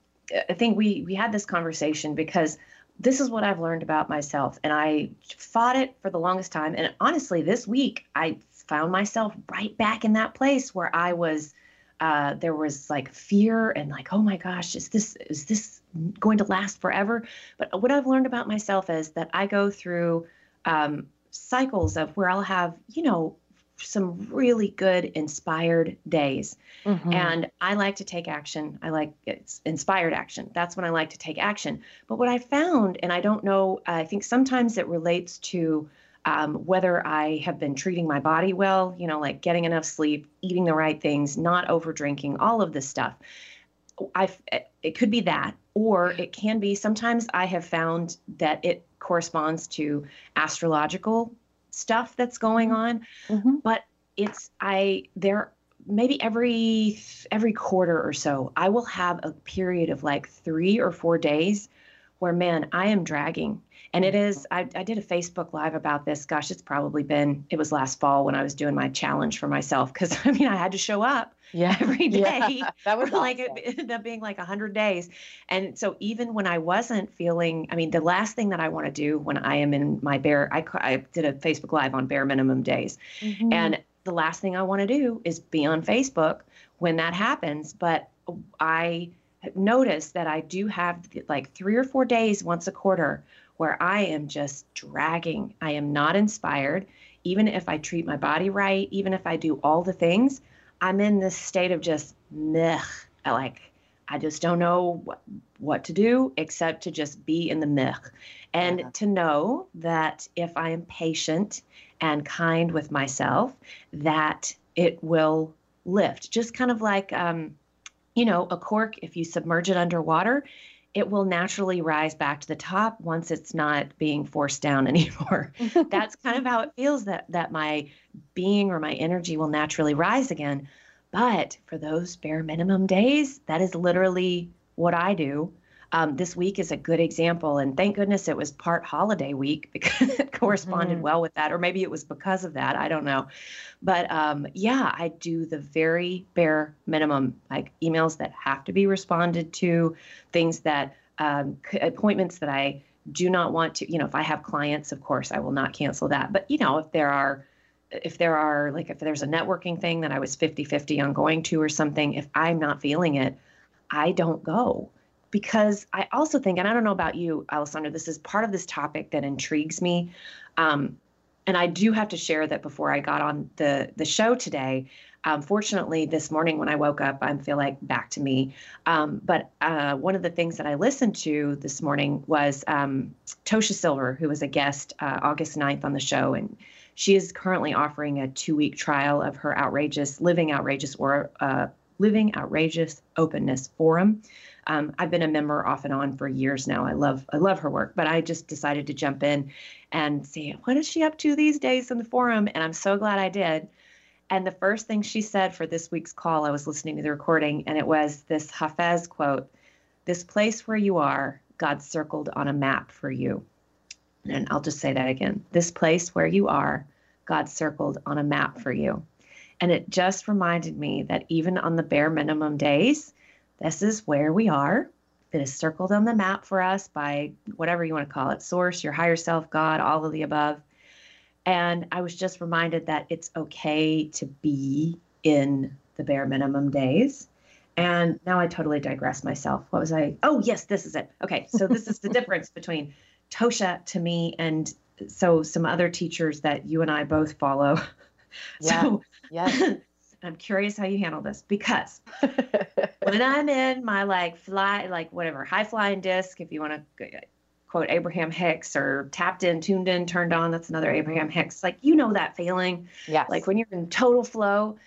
Speaker 2: i think we we had this conversation because this is what I've learned about myself. And I fought it for the longest time. And honestly, this week I found myself right back in that place where I was uh, there was like fear and like oh my gosh is this is this going to last forever? But what i've learned about myself is that i go through um, cycles of where i'll have you know some really good inspired days. Mm-hmm. and i like to take action. I like it's inspired action. That's when i like to take action. But what i found and i don't know i think sometimes it relates to um, whether I have been treating my body well, you know, like getting enough sleep, eating the right things, not over drinking, all of this stuff. I it could be that, or it can be sometimes I have found that it corresponds to astrological stuff that's going on, mm-hmm. but it's I there maybe every every quarter or so I will have a period of like 3 or 4 days where man I am dragging and it is, I, I did a Facebook Live about this. Gosh, it's probably been, it was last fall when I was doing my challenge for myself. Cause I mean, I had to show up yeah. every day. Yeah,
Speaker 3: that was awesome.
Speaker 2: like, it ended up being like 100 days. And so even when I wasn't feeling, I mean, the last thing that I want to do when I am in my bare, I, I did a Facebook Live on bare minimum days. Mm-hmm. And the last thing I want to do is be on Facebook when that happens. But I noticed that I do have like three or four days once a quarter where I am just dragging. I am not inspired. Even if I treat my body right, even if I do all the things, I'm in this state of just meh. I Like, I just don't know what, what to do except to just be in the meh. And yeah. to know that if I am patient and kind with myself, that it will lift. Just kind of like, um, you know, a cork, if you submerge it underwater, it will naturally rise back to the top once it's not being forced down anymore. That's kind of how it feels that that my being or my energy will naturally rise again. But for those bare minimum days, that is literally what I do. Um, this week is a good example, and thank goodness it was part holiday week because it corresponded mm-hmm. well with that, or maybe it was because of that. I don't know, but um, yeah, I do the very bare minimum, like emails that have to be responded to, things that um, appointments that I do not want to. You know, if I have clients, of course, I will not cancel that. But you know, if there are if there are like if there's a networking thing that I was 50-50 on going to or something, if I'm not feeling it, I don't go because I also think, and I don't know about you, Alysondra, this is part of this topic that intrigues me. Um, and I do have to share that before I got on the the show today. Um, fortunately, this morning when I woke up, I feel like back to me. Um, but uh, one of the things that I listened to this morning was um, Tosha Silver, who was a guest uh, August 9th on the show, and she is currently offering a two week trial of her outrageous living outrageous or uh, living outrageous openness forum Um, I've been a member off and on for years now. I love I love her work, but I just decided to jump in and see what is she up to these days in the forum, and I'm so glad I did. And the first thing she said for this week's call, I was listening to the recording, and it was this Hafez quote: "This place where you are, God circled on a map for you." And I'll just say that again: "This place where you are, God circled on a map for you." And it just reminded me that even on the bare minimum days, this is where we are. It is circled on the map for us by whatever you want to call it source, your higher self, God, all of the above. And I was just reminded that it's okay to be in the bare minimum days. And now I totally digress myself. What was I? Oh, yes, this is it. Okay. So this is the difference between Tosha to me and so some other teachers that you and I both follow.
Speaker 3: Yeah.
Speaker 2: So
Speaker 3: Yes.
Speaker 2: I'm curious how you handle this because when I'm in my like fly, like whatever, high flying disc, if you want to quote Abraham Hicks or tapped in, tuned in, turned on, that's another Abraham Hicks. Like, you know, that feeling,
Speaker 3: Yeah.
Speaker 2: like when you're in total flow.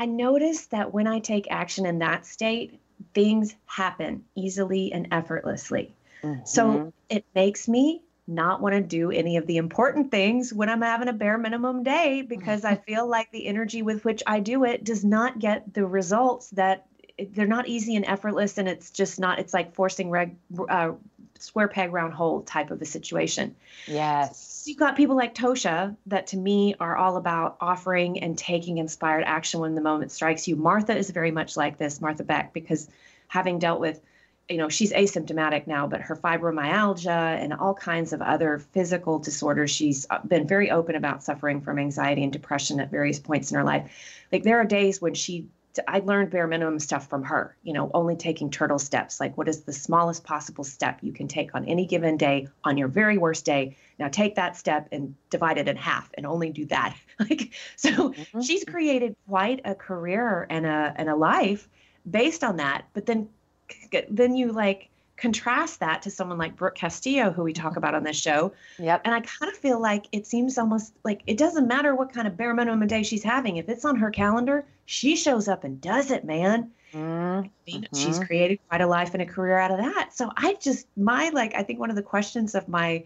Speaker 2: I notice that when I take action in that state, things happen easily and effortlessly. So
Speaker 3: Mhm.
Speaker 2: it makes me not want to do any of the important things when I'm having a bare minimum day because I feel like the energy with which I do it does not get the results that they're not easy and effortless. And it's just not, it's like forcing reg, uh, square peg round hole type of a situation.
Speaker 3: yes.
Speaker 2: So you've got people like Tosha that to me are all about offering and taking inspired action when the moment strikes you. Martha is very much like this, Martha Beck, because having dealt with, you know, she's asymptomatic now, but her fibromyalgia and all kinds of other physical disorders, she's been very open about suffering from anxiety and depression at various points in her life. Like there are days when she I learned bare minimum stuff from her, you know, only taking turtle steps. Like, what is the smallest possible step you can take on any given day on your very worst day? Now, take that step and divide it in half and only do that. like, so
Speaker 3: Mhm.
Speaker 2: she's created quite a career and a, and a life based on that. But then, then you like contrast that to someone like Brooke Castillo, who we talk about on this show.
Speaker 3: Yep.
Speaker 2: And I kind of feel like it seems almost like it doesn't matter what kind of bare minimum a day she's having. If it's on her calendar, she shows up and does it, man.
Speaker 3: Mm,
Speaker 2: I mean, she's created quite a life and a career out of that. So I just, my, like, I think one of the questions of my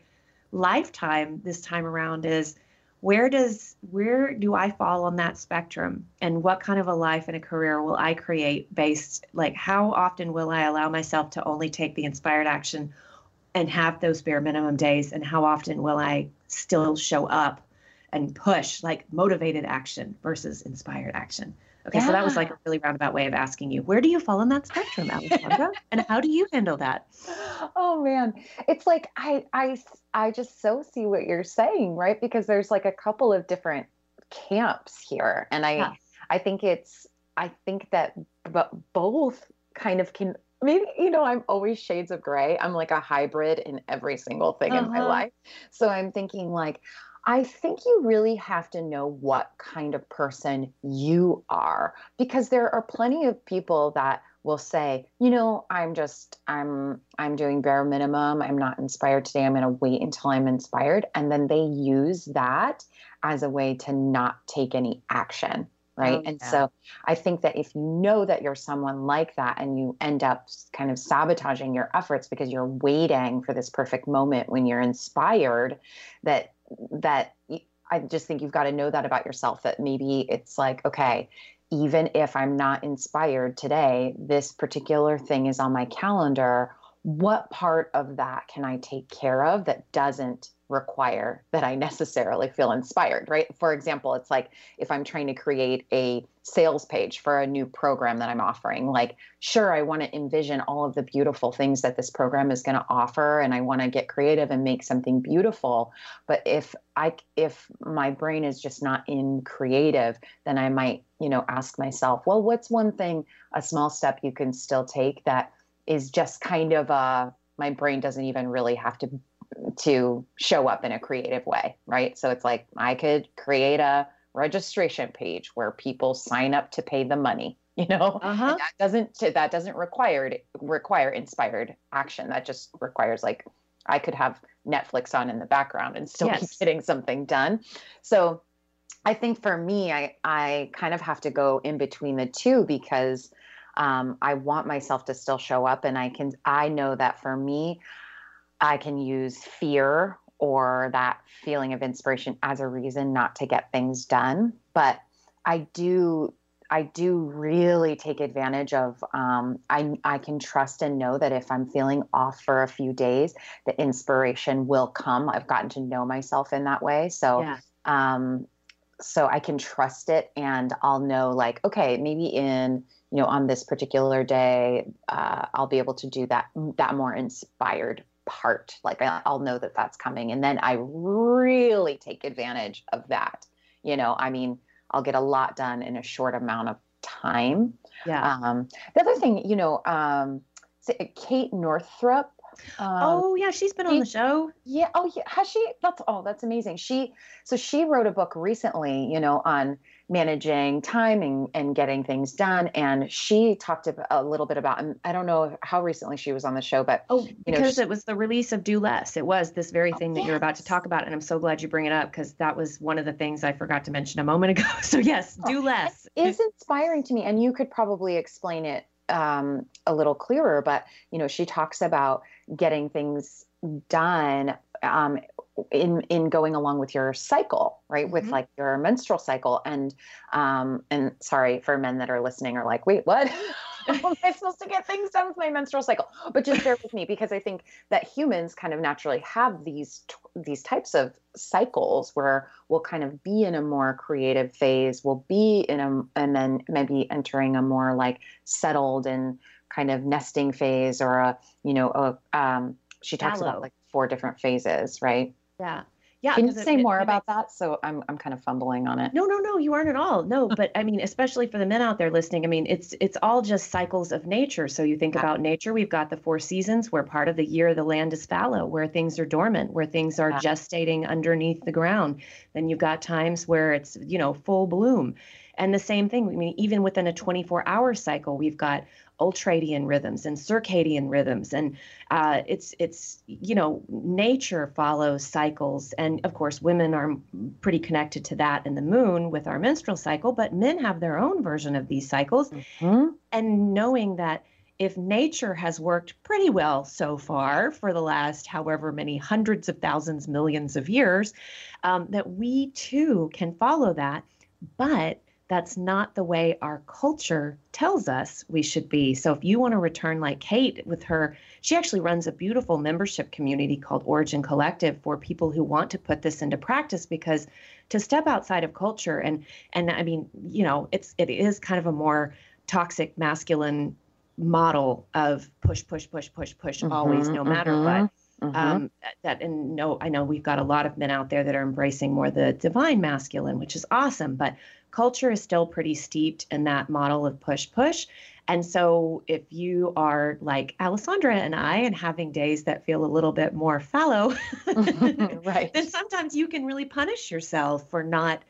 Speaker 2: lifetime this time around is where does, where do I fall on that spectrum? And what kind of a life and a career will I create based, like, how often will I allow myself to only take the inspired action and have those bare minimum days? And how often will I still show up and push, like, motivated action versus inspired action? Okay, so that was like a really roundabout way of asking you, where do you fall on that spectrum, Alysondra? and how do you handle that?
Speaker 3: oh man it's like I, I i just so see what you're saying right? Because there's like a couple of different camps here and i i think it's i think that but both kind of can maybe you know i'm always shades of gray. I'm like a hybrid in every single thing in my
Speaker 2: Uh-huh.
Speaker 3: life. So i'm thinking like I think you really have to know what kind of person you are because there are plenty of people that will say, you know, I'm just I'm I'm doing bare minimum. I'm not inspired today. I'm going to wait until I'm inspired and then they use that as a way to not take any action, right?
Speaker 2: Oh,
Speaker 3: and so I think that if you know that you're someone like that and you end up kind of sabotaging your efforts because you're waiting for this perfect moment when you're inspired that that I just think you've got to know that about yourself that maybe it's like okay even if I'm not inspired today this particular thing is on my calendar what part of that can I take care of that doesn't require that I necessarily feel inspired, right? For example, it's like if I'm trying to create a sales page for a new program that I'm offering, like, sure, I want to envision all of the beautiful things that this program is going to offer and I want to get creative and make something beautiful. But if I, if my brain is just not in creative, then I might, you know, ask myself, well, what's one thing, a small step you can still take that is just kind of a, my brain doesn't even really have to to show up in a creative way, right? So it's like I could create a registration page where people sign up to pay the money, you know?
Speaker 2: Uh-huh.
Speaker 3: That doesn't that doesn't require require inspired action. That just requires like I could have Netflix on in the background and still
Speaker 2: Yes.
Speaker 3: be getting something done. So I think for me, I I kind of have to go in between the two because um, I want myself to still show up, and I can. I know that for me, I can use fear or that feeling of inspiration as a reason not to get things done. But I do I do really take advantage of. Um, I I can trust and know that if I'm feeling off for a few days, the inspiration will come. I've gotten to know myself in that way, so
Speaker 2: Yeah.
Speaker 3: um, so I can trust it, and I'll know like, okay, maybe in you know on this particular day, uh, I'll be able to do that that more inspired part. Like I, I'll know that that's coming, and then I really take advantage of that. You know, I mean. I'll get a lot done in a short amount of time.
Speaker 2: Yeah.
Speaker 3: Um, the other thing, you know, um, Kate Northrup. Um,
Speaker 2: oh yeah, she's been on the show.
Speaker 3: yeah. Oh, yeah. Has she? That's oh, that's amazing. She so she wrote a book recently, you know, on managing time and, and getting things done, and she talked a little bit about. I don't know how recently she was on the show, but
Speaker 2: Oh,
Speaker 3: know,
Speaker 2: because
Speaker 3: she-
Speaker 2: it was the release of Do Less. It was this very thing that you're about to talk about, and I'm so glad you bring it up because that was one of the things I forgot to mention a moment ago. So yes, Do Less.
Speaker 3: is inspiring to me and you could probably explain it um, a little clearer but you know she talks about getting things done um, in in going along with your cycle right with
Speaker 2: Mhm.
Speaker 3: like your menstrual cycle and um and sorry for men that are listening are like wait what am I supposed to get things done with my menstrual cycle? But just bear with me because I think that humans kind of naturally have these t- these types of cycles where we'll kind of be in a more creative phase, we'll be in a and then maybe entering a more like settled and kind of nesting phase or a you know a um she talks
Speaker 2: Fallow.
Speaker 3: about like four different phases, right?
Speaker 2: Yeah. Yeah.
Speaker 3: Can you say
Speaker 2: it
Speaker 3: more
Speaker 2: mimics-
Speaker 3: about that? So I'm I'm kind of fumbling on it.
Speaker 2: No, no, no, you aren't at all. No, but I mean, especially for the men out there listening, I mean, it's it's all just cycles of nature. So you think
Speaker 3: Yeah.
Speaker 2: about nature, we've got the four seasons where part of the year the land is fallow, where things are dormant, where things are
Speaker 3: Yeah.
Speaker 2: gestating underneath the ground. Then you've got times where it's, you know, full bloom. And the same thing, I mean, even within a 24 hour cycle, we've got ultradian rhythms and circadian rhythms. And uh, it's it's you know nature follows cycles. And of course women are pretty connected to that in the moon with our menstrual cycle but men have their own version of these cycles.
Speaker 3: Mhm.
Speaker 2: and knowing that if nature has worked pretty well so far for the last however many hundreds of thousands millions of years um, that we too can follow that. But that's not the way our culture tells us we should be. So if you want to return like Kate with her, she actually runs a beautiful membership community called Origin Collective for people who want to put this into practice because to step outside of culture and and I mean, you know, it's it is kind of a more toxic masculine model of push push push push push always
Speaker 3: Mhm,
Speaker 2: no matter what
Speaker 3: mhm, mhm.
Speaker 2: um, that and no i know we've got a lot of men out there that are embracing more the divine masculine which is awesome but culture is still pretty steeped in that model of push push and so if you are like alysondra and i and having days that feel a little bit more fallow
Speaker 3: right.
Speaker 2: then sometimes you can really punish yourself for not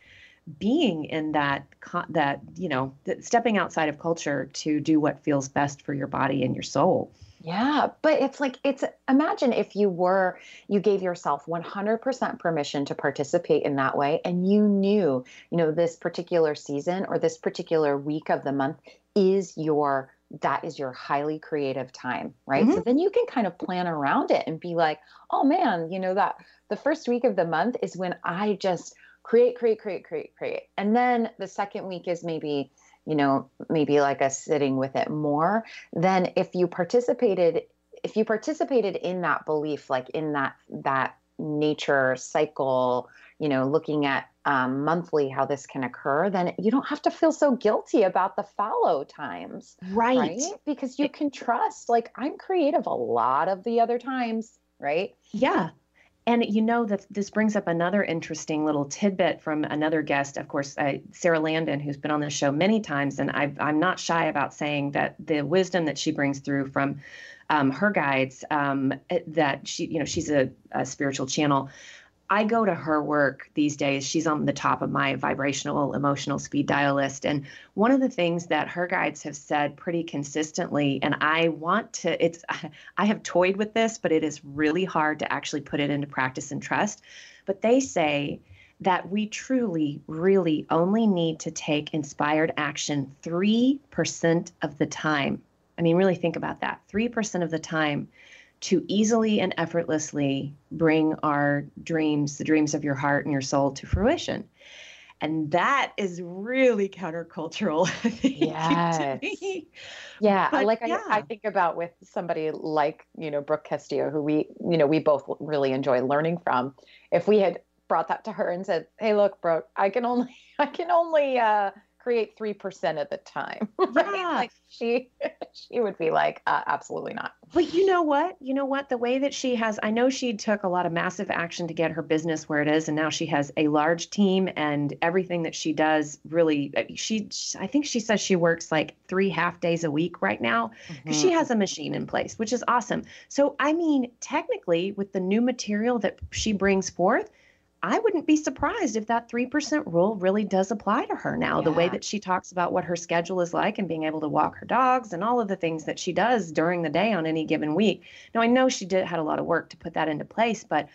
Speaker 2: being in that that you know stepping outside of culture to do what feels best for your body and your soul
Speaker 3: Yeah, but it's like it's imagine if you were you gave yourself 100% permission to participate in that way and you knew, you know, this particular season or this particular week of the month is your that is your highly creative time, right? So mm-hmm. then you can kind of plan around it and be like, "Oh man, you know that the first week of the month is when I just create create create create create." And then the second week is maybe you know maybe like a sitting with it more then if you participated if you participated in that belief like in that that nature cycle you know looking at um, monthly how this can occur then you don't have to feel so guilty about the fallow times right. because you can trust like i'm creative a lot of the other times right?
Speaker 2: Yeah. And you know that this brings up another interesting little tidbit from another guest, of course, uh, Sara Landon, who's been on this show many times. And i I'm not shy about saying that the wisdom that she brings through from um, her guides, um, that she, you know, she's a, a spiritual channel. I go to her work these days. She's on the top of my vibrational emotional speed dial list. And one of the things that her guides have said pretty consistently, and I want to, it's, I have toyed with this, but it is really hard to actually put it into practice and trust. But they say that we truly, really only need to take inspired action 3% of the time. I mean, really think about that 3% of the time to easily and effortlessly bring our dreams, the dreams of your heart and your soul to fruition. And that is really countercultural.
Speaker 3: Yes. Yeah.
Speaker 2: But,
Speaker 3: like
Speaker 2: yeah.
Speaker 3: I, I think about with somebody like, you know, Brooke Castillo, who we, you know, we both really enjoy learning from. If we had brought that to her and said, Hey, look, Brooke, I can only, I can only, uh, create 3% of the time right
Speaker 2: Yeah.
Speaker 3: like she she would be like uh, absolutely not
Speaker 2: But you know what? You know what? The way that she has, I know she took a lot of massive action to get her business where it is, and now she has a large team, and everything that she does really, uh, she, I think she says she works like three half days a week right now because she has a machine in place, which is awesome. So, I mean, technically, with the new material that she brings forth, I wouldn't be surprised if that 3% rule really does apply to her now. The way that she talks about what her schedule is like and being able to walk her dogs and all of the things that she does during the day on any given week. Now, I know she did had a lot of work to put that into place, but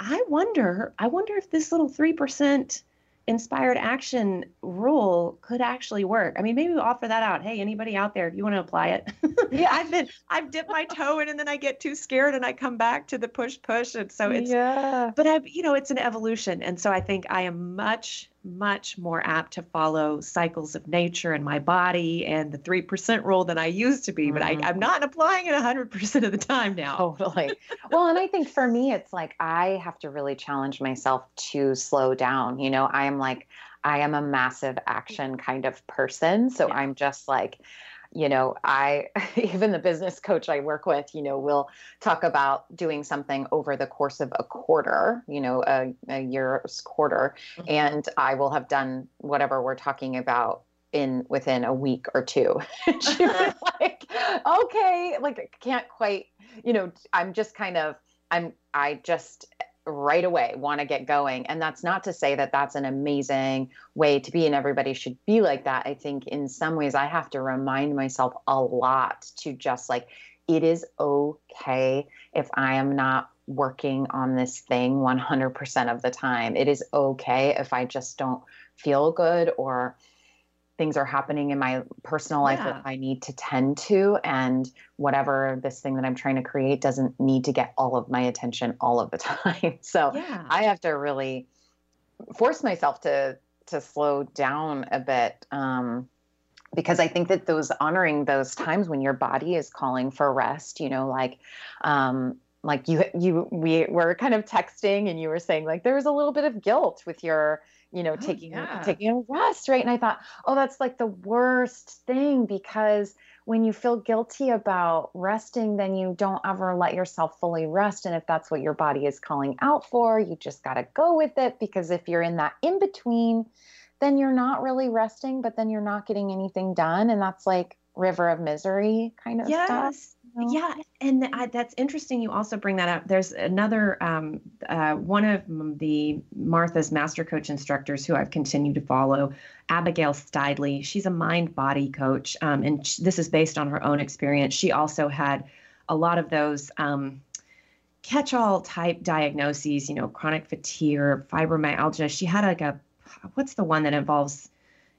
Speaker 2: I wonder, I wonder if this little 3% inspired action rule could actually work. I mean, maybe we offer that out. Hey, anybody out there, if you want to apply it? yeah, I've been, I've dipped my toe in and then I get too scared and I come back to the push, push. And so it's,
Speaker 3: yeah
Speaker 2: but I, you know, it's an evolution. And so I think I am much, much more apt to follow cycles of nature and my body and the 3% rule than I used to be. But I, mm-hmm. I'm not applying it 100% of the time now.
Speaker 3: totally well and i think for me it's like i have to really challenge myself to slow down you know i am like i am a massive action kind of person so
Speaker 2: Yeah.
Speaker 3: i'm just like you know i even the business coach i work with you know will talk about doing something over the course of a quarter you know a, a year's quarter
Speaker 2: Mhm.
Speaker 3: and i will have done whatever we're talking about in within a week or two And she was like okay like can't quite you know i'm just kind of i'm i just right away want to get going. And that's not to say that that's an amazing way to be and everybody should be like that. I think in some ways i have to remind myself a lot to just like it is okay if i am not working on this thing 100% of the time. It is okay if i just don't feel good or things are happening in my personal life
Speaker 2: Yeah.
Speaker 3: that I need to tend to and whatever this thing that I'm trying to create doesn't need to get all of my attention all of the time. So
Speaker 2: Yeah.
Speaker 3: I have to really force myself to to slow down a bit um because I think that those honoring those times when your body is calling for rest, you know, like um like you you we were kind of texting and you were saying like there was a little bit of guilt with your you know
Speaker 2: Oh,
Speaker 3: taking
Speaker 2: yeah.
Speaker 3: taking a rest right and i thought oh that's like the worst thing because when you feel guilty about resting then you don't ever let yourself fully rest and if that's what your body is calling out for you just got to go with it because if you're in that in between then you're not really resting but then you're not getting anything done and that's like river of misery kind of stuff
Speaker 2: Yes.
Speaker 3: know?
Speaker 2: Yeah, and I, that's interesting. You also bring that up. There's another um, uh, one of the Martha's master coach instructors who I've continued to follow, Abigail Steidley. She's a mind body coach, um, and sh- this is based on her own experience. She also had a lot of those. Um, catch-all type diagnoses you know chronic fatigue or fibromyalgia she had like a what's the one that involves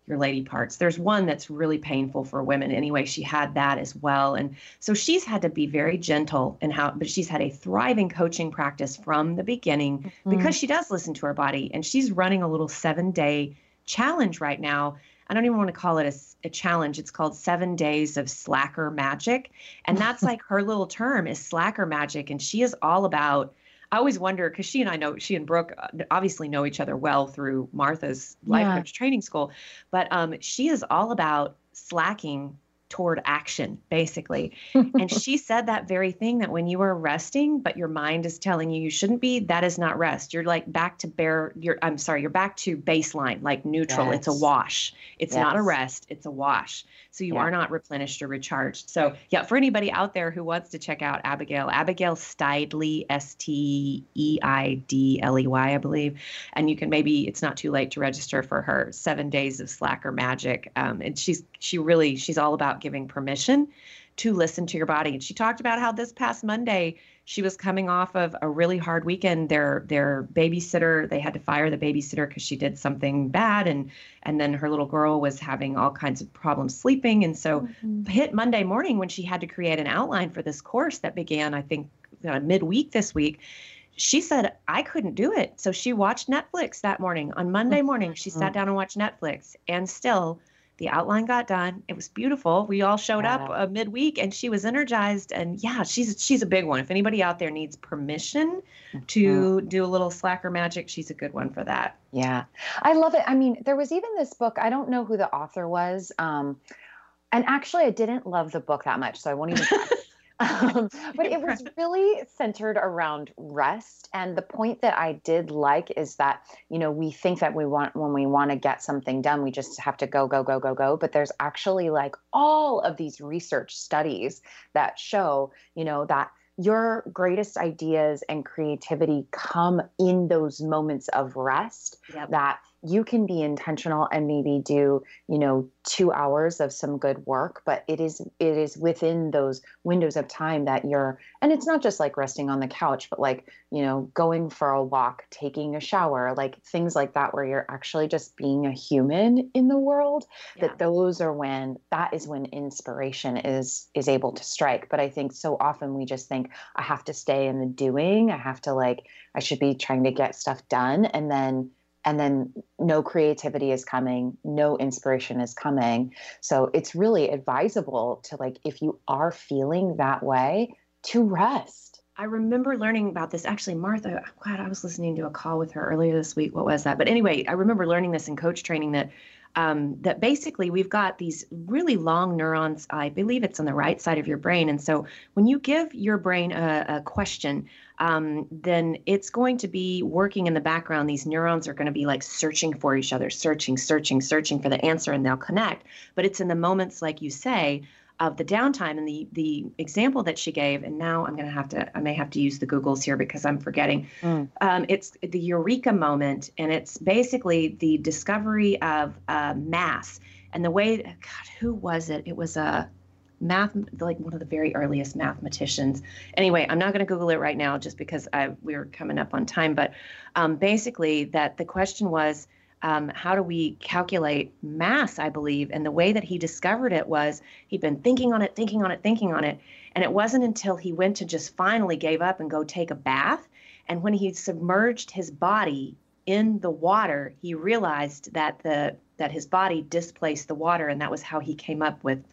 Speaker 2: your lady parts. There's one that's really painful for women anyway. She had that as well. And so she's had to be very gentle in how, but she's had a thriving coaching practice from the beginning mm-hmm. because she does listen to her body. And she's running a little seven day challenge right now. I don't even want to call it a challenge. It's called Seven Days of Slacker Magic. And that's like her little term is slacker magic. And she is all about, I always wonder because she and I know she and Brooke uh, obviously know each other well through Martha's life
Speaker 3: Yeah.
Speaker 2: coach training school, but um, she is all about slacking toward action, basically. and she said that very thing that when you are resting, but your mind is telling you you shouldn't be, that is not rest. You're like back to bare, you're, I'm sorry, you're back to baseline, like neutral. It's a wash. It's not a rest, it's a wash. So you
Speaker 3: Yeah.
Speaker 2: are not replenished or recharged. So, yeah, for anybody out there who wants to check out Abigail, Abigail Steidley, S T E I D L E Y, I believe. And you can maybe, it's not too late to register for her seven days of slacker magic. Um, and she's, she really, she's all about giving permission to listen to your body. And she talked about how this past Monday, she was coming off of a really hard weekend. Their their babysitter, they had to fire the babysitter because she did something bad, and and then her little girl was having all kinds of problems sleeping, and so mm-hmm. hit Monday morning when she had to create an outline for this course that began, I think, uh, midweek this week. She said I couldn't do it, so she watched Netflix that morning. On Monday morning, she sat down and watched Netflix, and still the outline got done. It was beautiful. We all showed yeah. up uh, midweek, and she was energized. And yeah, she's she's a big one. If anybody out there needs permission mm-hmm. to do a little slacker magic, she's a good one for that.
Speaker 3: Yeah, I love it. I mean, there was even this book. I don't know who the author was. Um, and actually, I didn't love the book that much, so I won't even. Um, but it was really centered around rest. And the point that I did like is that, you know, we think that we want, when we want to get something done, we just have to go, go, go, go, go. But there's actually like all of these research studies that show, you know, that your greatest ideas and creativity come in those moments of rest yep. that you can be intentional and maybe do you know two hours of some good work but it is it is within those windows of time that you're and it's not just like resting on the couch but like you know going for a walk taking a shower like things like that where you're actually just being a human in the world yeah. that those are when that is when inspiration is is able to strike. But i think so often we just think i have to stay in the doing. I have to like i should be trying to get stuff done. And then and then no creativity is coming no inspiration is coming. So it's really advisable to like if you are feeling that way to rest.
Speaker 2: I remember learning about this. Actually martha i'm glad i was listening to a call with her earlier this week. What was that? But anyway i remember learning this in coach training that um, that basically we've got these really long neurons. I believe it's on the right side of your brain. And so when you give your brain a, a question, um, then it's going to be working in the background. These neurons are going to be like searching for each other, searching, searching, searching for the answer, and they'll connect. But it's in the moments, like you say, of the downtime and the the example that she gave and now i'm going to have to i may have to use the googles here because i'm forgetting. Mm. um, it's the eureka moment and it's basically the discovery of uh, mass and the way god who was it? It was a math like one of the very earliest mathematicians. Anyway i'm not going to google it right now just because i we are coming up on time but um, basically that the question was um, how do we calculate mass, I believe. And the way that he discovered it was he'd been thinking on it, thinking on it, thinking on it. And it wasn't until he went to just finally gave up and go take a bath. And when he submerged his body in the water, he realized that the that his body displaced the water, and that was how he came up with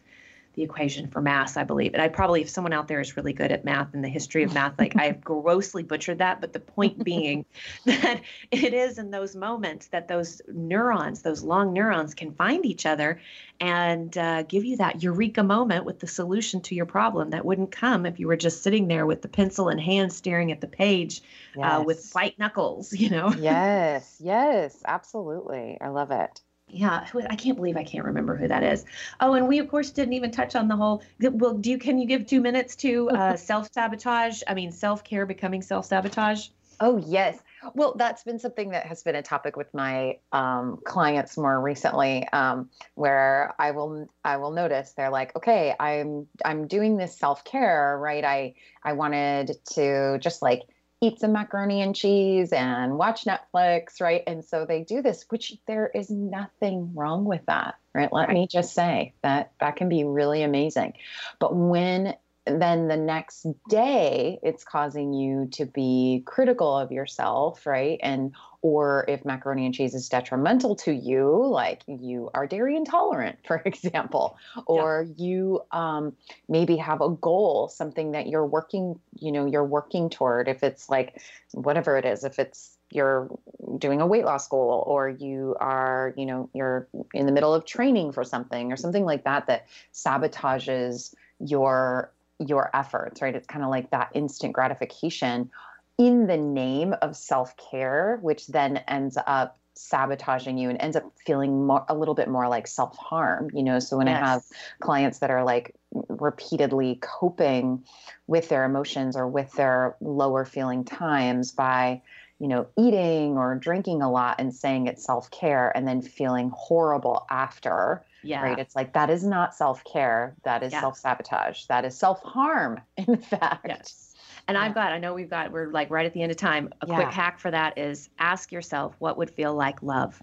Speaker 2: the equation for mass, I believe. And I probably, if someone out there is really good at math and the history of math, like I've grossly butchered that. But the point being that it is in those moments that those neurons, those long neurons, can find each other and uh, give you that eureka moment with the solution to your problem that wouldn't come if you were just sitting there with the pencil in hand staring at the page yes. uh, with white knuckles, you know?
Speaker 3: yes, yes, absolutely. I love it
Speaker 2: yeah i can't believe i can't remember who that is. Oh and we of course didn't even touch on the whole well do you can you give two minutes to uh, self-sabotage? I mean self-care becoming self-sabotage?
Speaker 3: Oh yes. Well that's been something that has been a topic with my um, clients more recently um, where i will i will notice they're like okay i'm i'm doing this self-care right? I i wanted to just like eat some macaroni and cheese and watch Netflix, right? And so they do this, which there is nothing wrong with that, right? Let me just say that that can be really amazing. But when then the next day it's causing you to be critical of yourself right and or if macaroni and cheese is detrimental to you like you are dairy intolerant for example or yeah. you um, maybe have a goal something that you're working you know you're working toward if it's like whatever it is if it's you're doing a weight loss goal or you are you know you're in the middle of training for something or something like that that sabotages your your efforts, right? It's kind of like that instant gratification in the name of self care, which then ends up sabotaging you and ends up feeling more a little bit more like self harm you know so when yes. i have clients that are like repeatedly coping with their emotions or with their lower feeling times by you know eating or drinking a lot and saying it's self care and then feeling horrible after yeah. Right. It's like that is not self care. That is yes. self sabotage. That is self harm, in fact.
Speaker 2: Yes. And I've got, I know we've got, we're like right at the end of time. A
Speaker 3: Yeah.
Speaker 2: quick hack for that is ask yourself what would feel like love.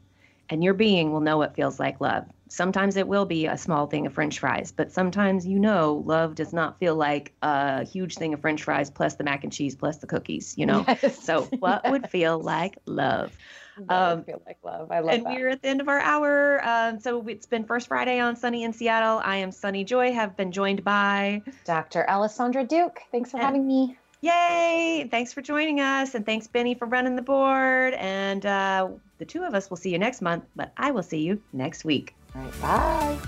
Speaker 2: And your being will know what feels like love. Sometimes it will be a small thing of french fries, but sometimes you know love does not feel like a huge thing of french fries plus the mac and cheese plus the cookies, you know?
Speaker 3: Yes.
Speaker 2: So, what would feel like love? Um,
Speaker 3: feel like love. I love it.
Speaker 2: and
Speaker 3: that.
Speaker 2: we're at the end of our hour. Um, so it's been First Friday on Sunny in Seattle. I am Sunny Joy, have been joined by
Speaker 3: Dr. Alysondra Duke, thanks for
Speaker 2: Yeah.
Speaker 3: having me.
Speaker 2: Yay! Thanks for joining us, and thanks Benny for running the board. And uh, the two of us will see you next month, but I will see you next week.
Speaker 3: All right, bye.